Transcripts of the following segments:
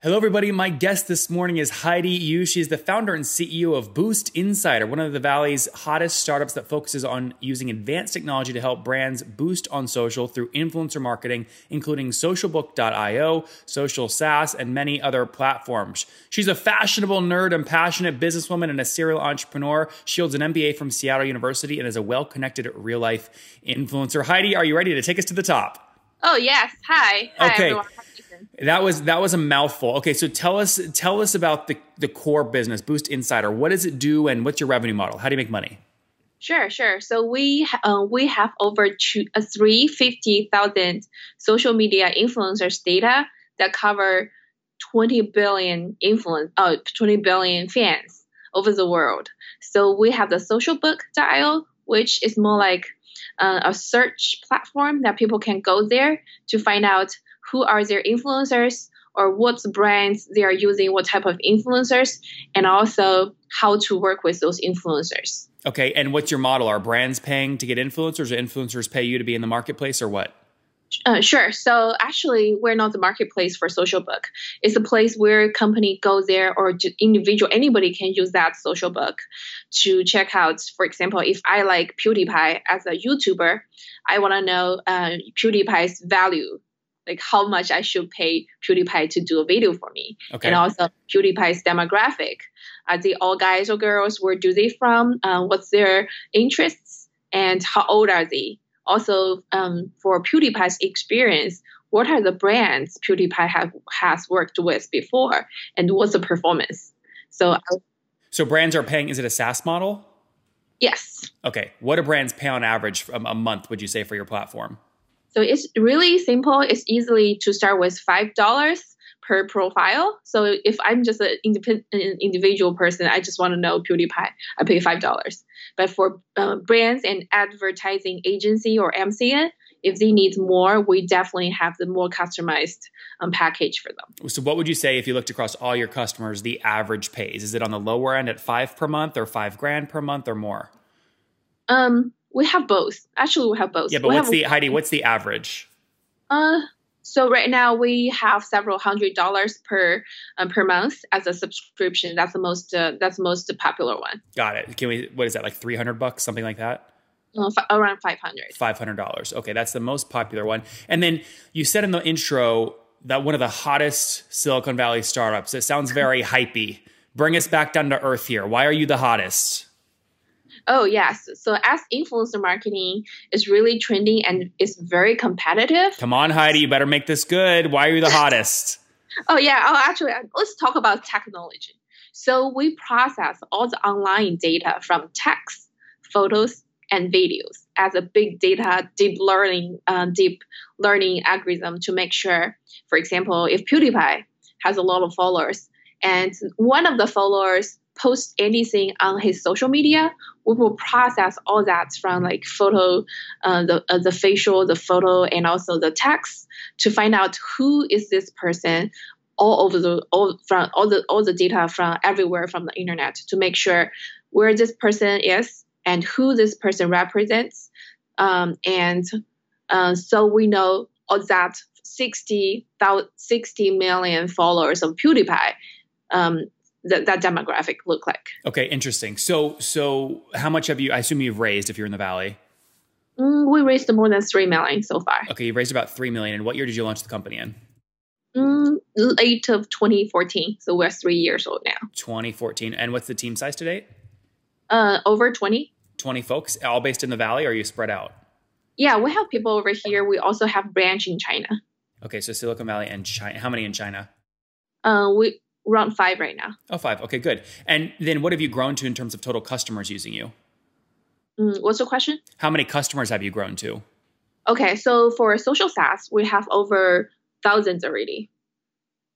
Hello, everybody. My guest this morning is Heidi Yu. She is the founder and CEO of Boost Insider, one of the Valley's hottest startups that focuses on using advanced technology to help brands boost on social through influencer marketing, including socialbook.io, social SaaS, and many other platforms. She's a fashionable nerd and passionate businesswoman and a serial entrepreneur. She holds an MBA from Seattle University and is a well connected real life influencer. Heidi, are you ready to take us to the top? Oh, yes. Hi. Hi okay. Everyone. That was that was a mouthful. Okay, so tell us tell us about the the core business, Boost Insider. What does it do, and what's your revenue model? How do you make money? Sure, sure. So we uh, we have over two, uh, three fifty thousand social media influencers data that cover twenty billion influence uh, twenty billion fans over the world. So we have the social book dial, which is more like uh, a search platform that people can go there to find out who are their influencers or what brands they are using, what type of influencers, and also how to work with those influencers. Okay, and what's your model? Are brands paying to get influencers, or influencers pay you to be in the marketplace, or what? Uh, sure. So actually, we're not the marketplace for social book. It's a place where company go there or individual anybody can use that social book to check out. For example, if I like PewDiePie as a YouTuber, I want to know uh, PewDiePie's value like how much I should pay PewDiePie to do a video for me, okay. and also PewDiePie's demographic. Are they all guys or girls? Where do they from? Uh, what's their interests? And how old are they? Also, um, for PewDiePie's experience, what are the brands PewDiePie have has worked with before, and what's the performance? So, so brands are paying. Is it a SaaS model? Yes. Okay. What do brands pay on average a month? Would you say for your platform? So it's really simple. It's easily to start with five dollars per profile. So if I'm just an individual person, I just want to know PewDiePie, I pay five dollars. But for uh, brands and advertising agency or MCN, if they need more, we definitely have the more customized um, package for them. So, what would you say if you looked across all your customers, the average pays? Is it on the lower end at five per month, or five grand per month, or more? Um, we have both. Actually, we have both. Yeah, but we what's have, the Heidi? What's the average? Uh, so right now we have several hundred dollars per um, per month as a subscription. That's the most uh, that's the most popular one. Got it. Can we? What is that? Like three hundred bucks, something like that. Uh, f- around five hundred. Five hundred dollars. Okay, that's the most popular one. And then you said in the intro that one of the hottest Silicon Valley startups. It sounds very hypey. Bring us back down to earth here. Why are you the hottest? Oh yes. So as influencer marketing is really trending and it's very competitive. Come on, Heidi, you better make this good. Why are you the hottest? oh yeah. Oh, actually, let's talk about technology. So we process all the online data from text, photos, and videos as a big data deep learning uh, deep learning algorithm to make sure, for example, if PewDiePie has a lot of followers and one of the followers post anything on his social media, we will process all that from like photo, uh, the uh, the facial, the photo, and also the text to find out who is this person all over the all from all the all the data from everywhere from the internet to make sure where this person is and who this person represents, um, and uh, so we know all that 60, 60 million followers of PewDiePie. Um, that, that demographic look like. Okay, interesting. So, so how much have you? I assume you've raised if you're in the valley. Mm, we raised more than three million so far. Okay, you raised about three million. And what year did you launch the company in? Mm, late of 2014. So we're three years old now. 2014. And what's the team size to date? Uh, over 20. 20 folks, all based in the valley, or are you spread out? Yeah, we have people over here. We also have branch in China. Okay, so Silicon Valley and China. How many in China? Uh, we around five right now. Oh, five. Okay, good. And then what have you grown to in terms of total customers using you? Mm, what's the question? How many customers have you grown to? Okay, so for social SaaS, we have over thousands already.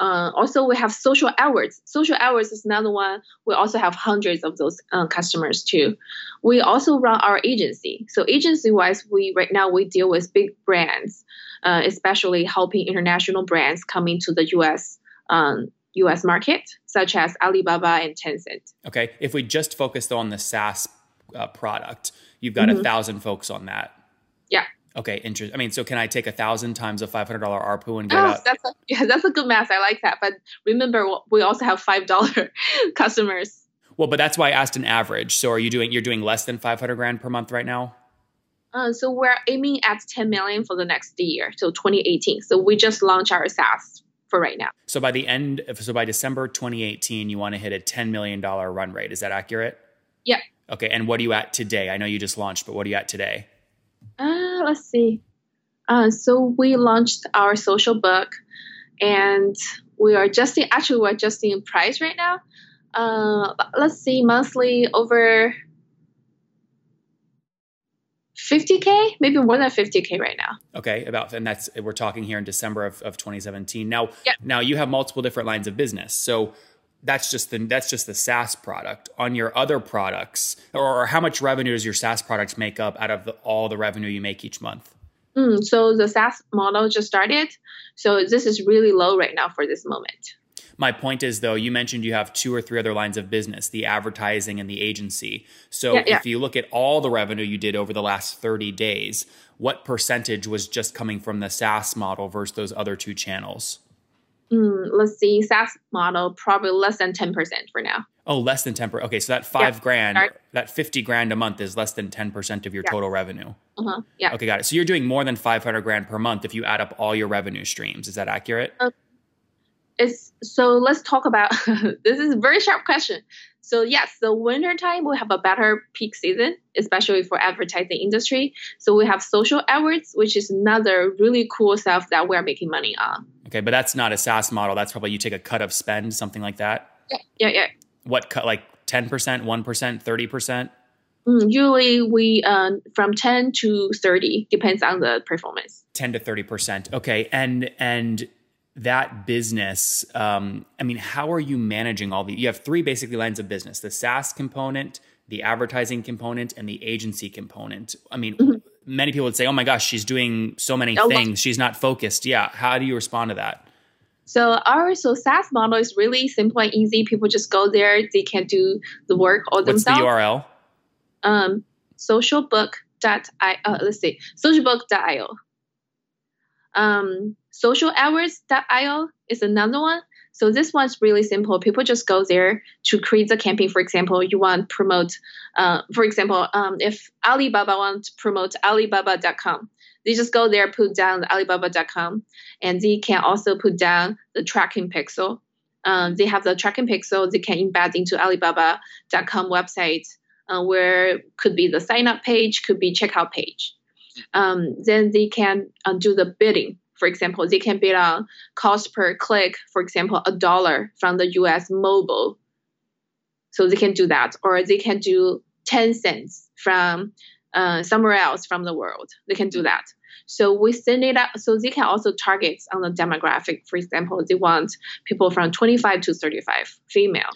Uh, also, we have social hours. Social hours is another one. We also have hundreds of those uh, customers too. We also run our agency. So agency wise, we right now we deal with big brands, uh, especially helping international brands coming to the U.S. Um, U.S. market, such as Alibaba and Tencent. Okay, if we just focus though on the SaaS uh, product, you've got mm-hmm. a thousand folks on that. Yeah. Okay, interesting. I mean, so can I take a thousand times a five hundred dollar ARPU and get oh, That's a, yeah, that's a good math. I like that. But remember, we also have five dollar customers. Well, but that's why I asked an average. So are you doing? You're doing less than five hundred grand per month right now. Uh, so we're aiming at 10 million for the next year, so 2018. So we just launched our SaaS for right now. So by the end, so by December 2018, you want to hit a 10 million dollar run rate. Is that accurate? Yeah. Okay, and what are you at today? I know you just launched, but what are you at today? Uh, let's see. Uh, so we launched our social book, and we are adjusting. Actually, we're adjusting price right now. Uh, let's see, monthly over 50k maybe more than 50k right now okay about and that's we're talking here in december of, of 2017 now now you have multiple different lines of business so that's just the that's just the SaaS product. On your other products, or how much revenue does your SaaS products make up out of the, all the revenue you make each month? Mm, so the SaaS model just started, so this is really low right now for this moment. My point is, though, you mentioned you have two or three other lines of business the advertising and the agency. So yeah, yeah. if you look at all the revenue you did over the last 30 days, what percentage was just coming from the SaaS model versus those other two channels? Mm, let's see, SaaS model probably less than 10% for now. Oh, less than 10%. Okay, so that five yeah. grand, that 50 grand a month is less than 10% of your yeah. total revenue. Uh-huh. Yeah. Okay, got it. So you're doing more than 500 grand per month if you add up all your revenue streams. Is that accurate? Uh, it's so let's talk about this is a very sharp question. So yes, the winter time we have a better peak season, especially for advertising industry. So we have social awards, which is another really cool stuff that we're making money on. Okay, but that's not a SaaS model. That's probably you take a cut of spend, something like that. Yeah, yeah, yeah. What cut? Like ten percent, one percent, thirty percent? Mm, usually we uh, from 10 to 30 depends on the performance 10 to 30 percent okay and and that business um, i mean how are you managing all the you have three basically lines of business the saas component the advertising component and the agency component i mean mm-hmm. many people would say oh my gosh she's doing so many oh, things she's not focused yeah how do you respond to that so our so SaaS model is really simple and easy. People just go there; they can do the work all What's themselves. What's the URL? Um, socialbook.i. Uh, let's see, socialbook.io. Um, socialhours.io is another one. So this one's really simple. People just go there to create the campaign. For example, you want promote, uh, for example, um, if Alibaba wants to promote Alibaba.com, they just go there, put down the Alibaba.com, and they can also put down the tracking pixel. Um, they have the tracking pixel. They can embed into Alibaba.com website, uh, where could be the sign up page, could be checkout page um, then they can uh, do the bidding. For example, they can bid on cost per click, for example, a dollar from the US mobile. So they can do that. Or they can do 10 cents from uh, somewhere else from the world. They can do that. So we send it out. So they can also target on the demographic. For example, they want people from 25 to 35, female.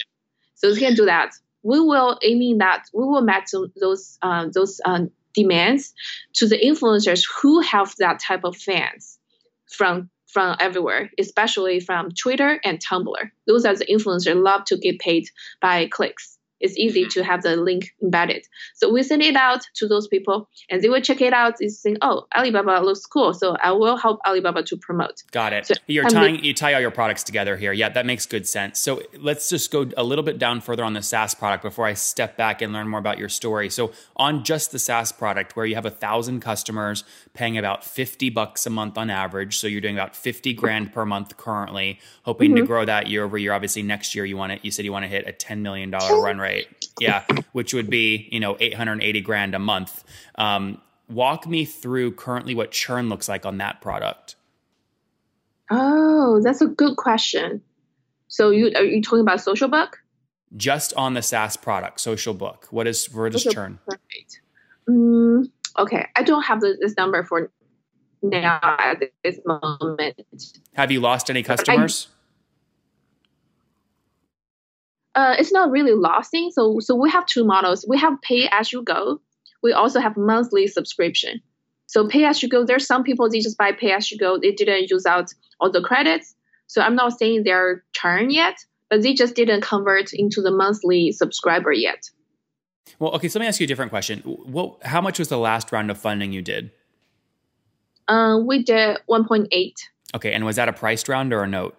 So they can do that. We will aiming that we will match those uh, those uh, demands to the influencers who have that type of fans from from everywhere, especially from Twitter and Tumblr. Those are the influencers love to get paid by clicks it's easy to have the link embedded. So we send it out to those people and they will check it out and think, oh, Alibaba looks cool. So I will help Alibaba to promote. Got it. So You're tying, you tie all your products together here. Yeah, that makes good sense. So let's just go a little bit down further on the SaaS product before I step back and learn more about your story. So on just the SaaS product where you have a thousand customers paying about 50 bucks a month on average. So you're doing about 50 grand per month currently, hoping mm-hmm. to grow that year over year. Obviously next year you want to, you said you want to hit a $10 million run rate right? Yeah, which would be you know 880 grand a month. Um, walk me through currently what churn looks like on that product. Oh, that's a good question. So you are you talking about social book? Just on the SaaS product, social book. What is where does Social- churn? Perfect. Mm, okay, I don't have this number for now at this moment. Have you lost any customers? Uh, it's not really lasting. So so we have two models. We have pay as you go. We also have monthly subscription. So pay as you go. There's some people they just buy pay as you go. They didn't use out all the credits. So I'm not saying they're churn yet, but they just didn't convert into the monthly subscriber yet. well, okay. So let me ask you a different question. What? How much was the last round of funding you did? Uh, we did 1.8 Okay, and was that a priced round or a note?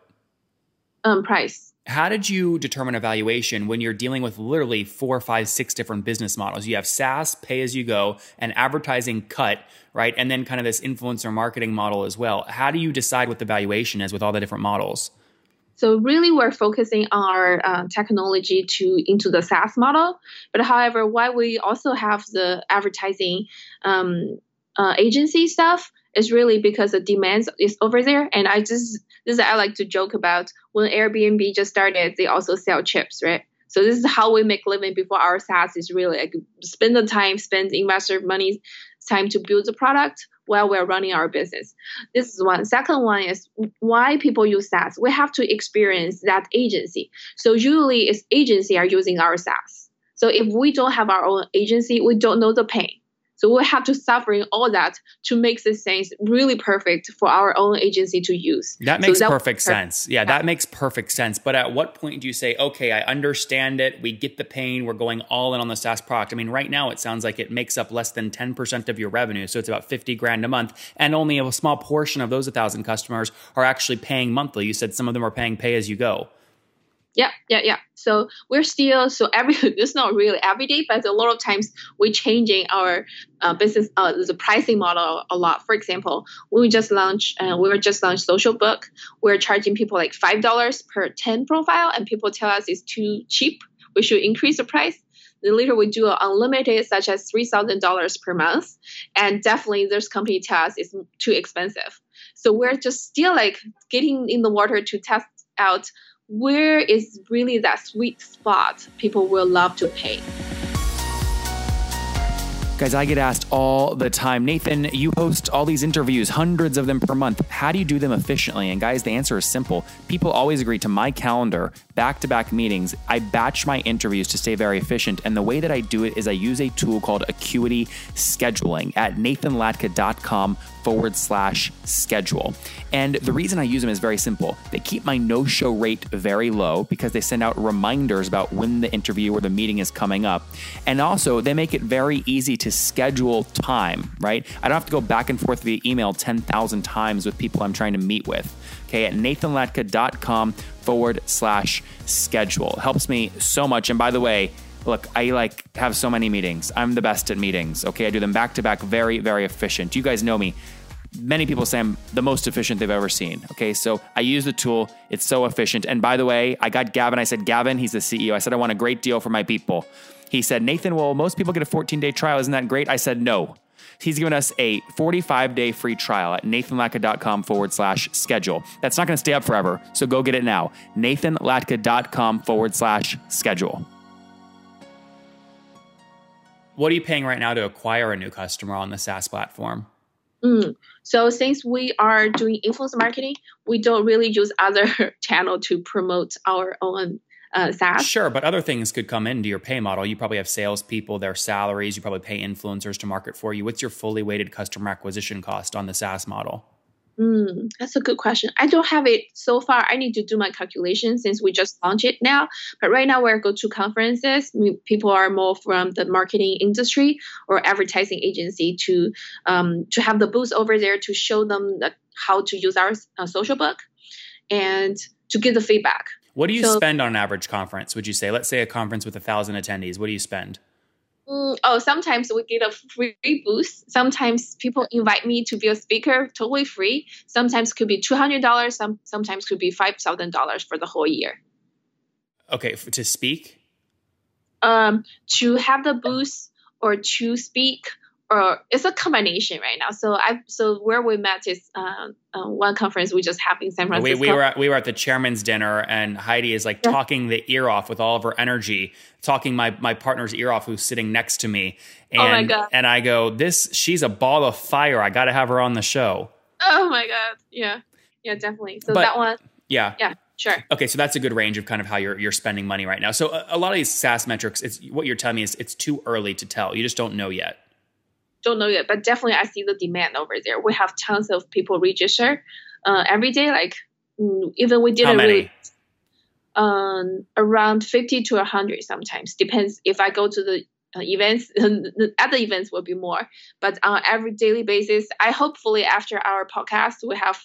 um, price. How did you determine a valuation when you're dealing with literally four, five, six different business models? You have SaaS, pay as you go, and advertising cut, right? And then kind of this influencer marketing model as well. How do you decide what the valuation is with all the different models? So really, we're focusing our uh, technology to into the SaaS model. But however, why we also have the advertising um, uh, agency stuff is really because the demand is over there. And I just this is I like to joke about when Airbnb just started, they also sell chips, right? So this is how we make living before our SaaS is really like spend the time, spend investor money time to build the product while we're running our business. This is one. Second one is why people use SaaS. We have to experience that agency. So usually it's agency are using our SaaS. So if we don't have our own agency, we don't know the pain. So we have to suffering all that to make this things really perfect for our own agency to use. That So makes that- perfect sense. Yeah, that makes perfect sense. But at what point do you say, okay, I understand it. We get the pain. We're going all in on the SaaS product. I mean, right now it sounds like it makes up less than 10% of your revenue. So it's about 50 grand a month. And only a small portion of those 1,000 customers are actually paying monthly. You said some of them are paying pay as you go. Yeah, yeah, yeah. So we're still so every it's not really every day, but a lot of times we're changing our uh, business uh, the pricing model a lot. For example, when we just launched, uh, we were just launched social book. We're charging people like five dollars per ten profile, and people tell us it's too cheap. We should increase the price. Then later we do unlimited, such as three thousand dollars per month, and definitely this company tell us it's too expensive. So we're just still like getting in the water to test out where is really that sweet spot people will love to pay. Guys, I get asked all the time, Nathan, you host all these interviews, hundreds of them per month. How do you do them efficiently? And guys, the answer is simple. People always agree to my calendar, back to back meetings. I batch my interviews to stay very efficient. And the way that I do it is I use a tool called Acuity Scheduling at nathanlatka.com forward slash schedule. And the reason I use them is very simple. They keep my no show rate very low because they send out reminders about when the interview or the meeting is coming up. And also, they make it very easy to schedule time, right? I don't have to go back and forth via email 10,000 times with people I'm trying to meet with. Okay, at nathanlatka.com forward slash schedule. Helps me so much. And by the way, look, I like have so many meetings. I'm the best at meetings. Okay, I do them back to back, very, very efficient. You guys know me. Many people say I'm the most efficient they've ever seen. Okay, so I use the tool. It's so efficient. And by the way, I got Gavin. I said, Gavin, he's the CEO. I said, I want a great deal for my people. He said, Nathan, well, most people get a 14 day trial. Isn't that great? I said, no. He's given us a 45 day free trial at nathanlatka.com forward slash schedule. That's not going to stay up forever. So go get it now. nathanlatka.com forward slash schedule. What are you paying right now to acquire a new customer on the SaaS platform? Mm. So since we are doing influence marketing, we don't really use other channel to promote our own uh, SaaS. Sure, but other things could come into your pay model. You probably have salespeople, their salaries. You probably pay influencers to market for you. What's your fully weighted customer acquisition cost on the SaaS model? Mm, that's a good question. I don't have it so far. I need to do my calculation since we just launched it now. But right now, when I go to conferences, people are more from the marketing industry or advertising agency to um, to have the booth over there to show them the, how to use our uh, social book and to give the feedback. What do you So- spend on an average conference? Would you say? Let's say a conference with a thousand attendees. What do you spend? Mm, oh, sometimes we get a free booth. Sometimes people invite me to be a speaker, totally free. Sometimes could be two hundred dollars. Some sometimes could be five thousand dollars for the whole year. Okay, to speak. Um, to have the booth or to speak or it's a combination right now. So I so where we met is uh, uh, one conference we just have in San Francisco. We, we were at, we were at the chairman's dinner, and Heidi is like yeah. talking the ear off with all of her energy, talking my my partner's ear off who's sitting next to me. And, oh my god! And I go, this she's a ball of fire. I got to have her on the show. Oh my god! Yeah, yeah, definitely. So but, that one. Yeah. Yeah. Sure. Okay, so that's a good range of kind of how you're you're spending money right now. So a, a lot of these SaaS metrics, it's what you're telling me is it's too early to tell. You just don't know yet don't know yet, but definitely I see the demand over there. We have tons of people register uh, every day. Like mm, even we didn't really um, around 50 to 100 sometimes. Depends if i go to the uh, events the other events will be more. But on every daily basis i hopefully after our podcast we have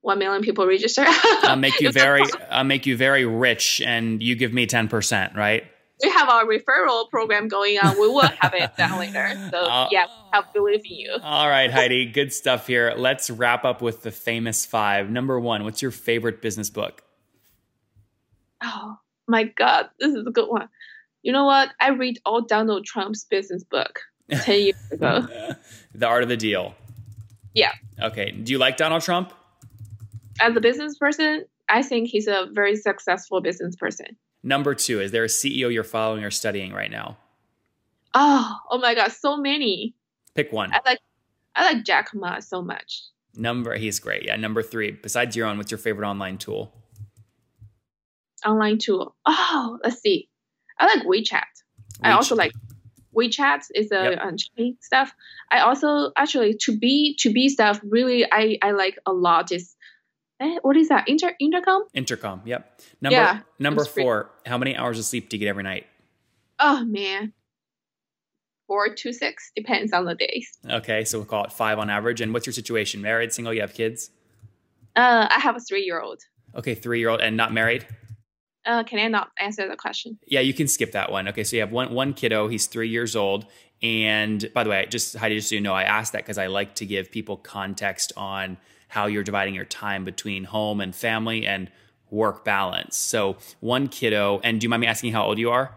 1 million people register. I'll make you very i'll make you very rich and you give me 10% right we have our referral program going on. We will have it down later. So uh, yeah, I believe in you. All right, Heidi, good stuff here. Let's wrap up with the famous five. Number one, what's your favorite business book? Oh my God, this is a good one. You know what? I read all Donald Trump's business book 10 years ago. the Art of the Deal. Yeah. Okay. Do you like Donald Trump? As a business person, I think he's a very successful business person. Number two, is there a CEO you're following or studying right now? Oh, oh my God, so many. Pick one. I like I like Jack Ma so much. Number he's great. Yeah. Number three, besides your own, what's your favorite online tool? Online tool. Oh, let's see. I like WeChat. WeChat. I also like WeChat is a yep. um, stuff. I also actually to be to be stuff really I I like a lot is Eh, what is that? Inter intercom? Intercom. Yep. Number yeah, number four. How many hours of sleep do you get every night? Oh man, four to six depends on the days. Okay, so we'll call it five on average. And what's your situation? Married, single? You have kids? Uh, I have a three-year-old. Okay, three-year-old and not married. Uh, can I not answer the question? Yeah, you can skip that one. Okay, so you have one one kiddo. He's three years old. And by the way, just Heidi, just so you know, I asked that because I like to give people context on how you're dividing your time between home and family and work balance. So one kiddo, and do you mind me asking how old you are?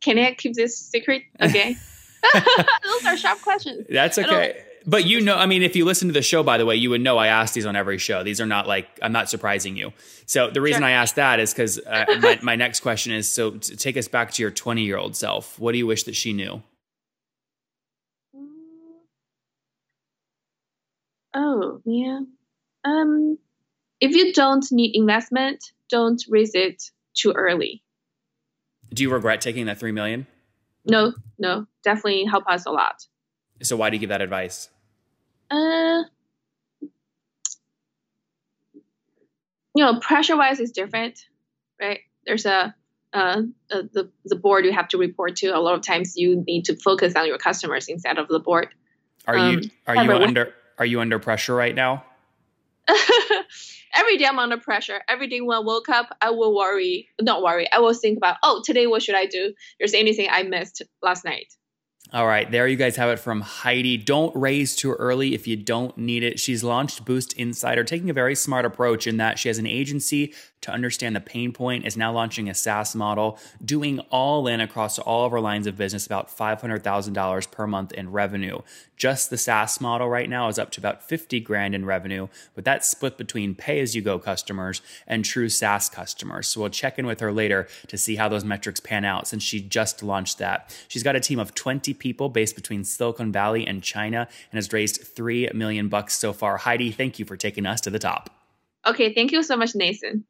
Can I keep this secret? Okay. Those are sharp questions. That's okay. But you know, I mean, if you listen to the show, by the way, you would know I ask these on every show. These are not like, I'm not surprising you. So the reason sure. I asked that is because uh, my, my next question is so take us back to your 20 year old self. What do you wish that she knew? Oh, yeah. Um, if you don't need investment, don't raise it too early. Do you regret taking that three million? No, no, definitely help us a lot. So why do you give that advice? Uh, you know, pressure wise is different, right? There's a uh, uh, the the board you have to report to. A lot of times you need to focus on your customers instead of the board. Are um, you are you under are you under pressure right now? every day I'm under pressure. Every day when I woke up, I will worry, not worry, I will think about, oh, today what should I do? There's anything I missed last night. All right, there you guys have it from Heidi. Don't raise too early if you don't need it. She's launched Boost Insider, taking a very smart approach in that she has an agency to understand the pain point, is now launching a SaaS model, doing all in across all of our lines of business, about $500,000 per month in revenue. Just the SaaS model right now is up to about 50 grand in revenue, but that's split between pay as you go customers and true SaaS customers. So we'll check in with her later to see how those metrics pan out since she just launched that. She's got a team of 20 people based between Silicon Valley and China and has raised 3 million bucks so far. Heidi, thank you for taking us to the top. Okay, thank you so much, Nathan.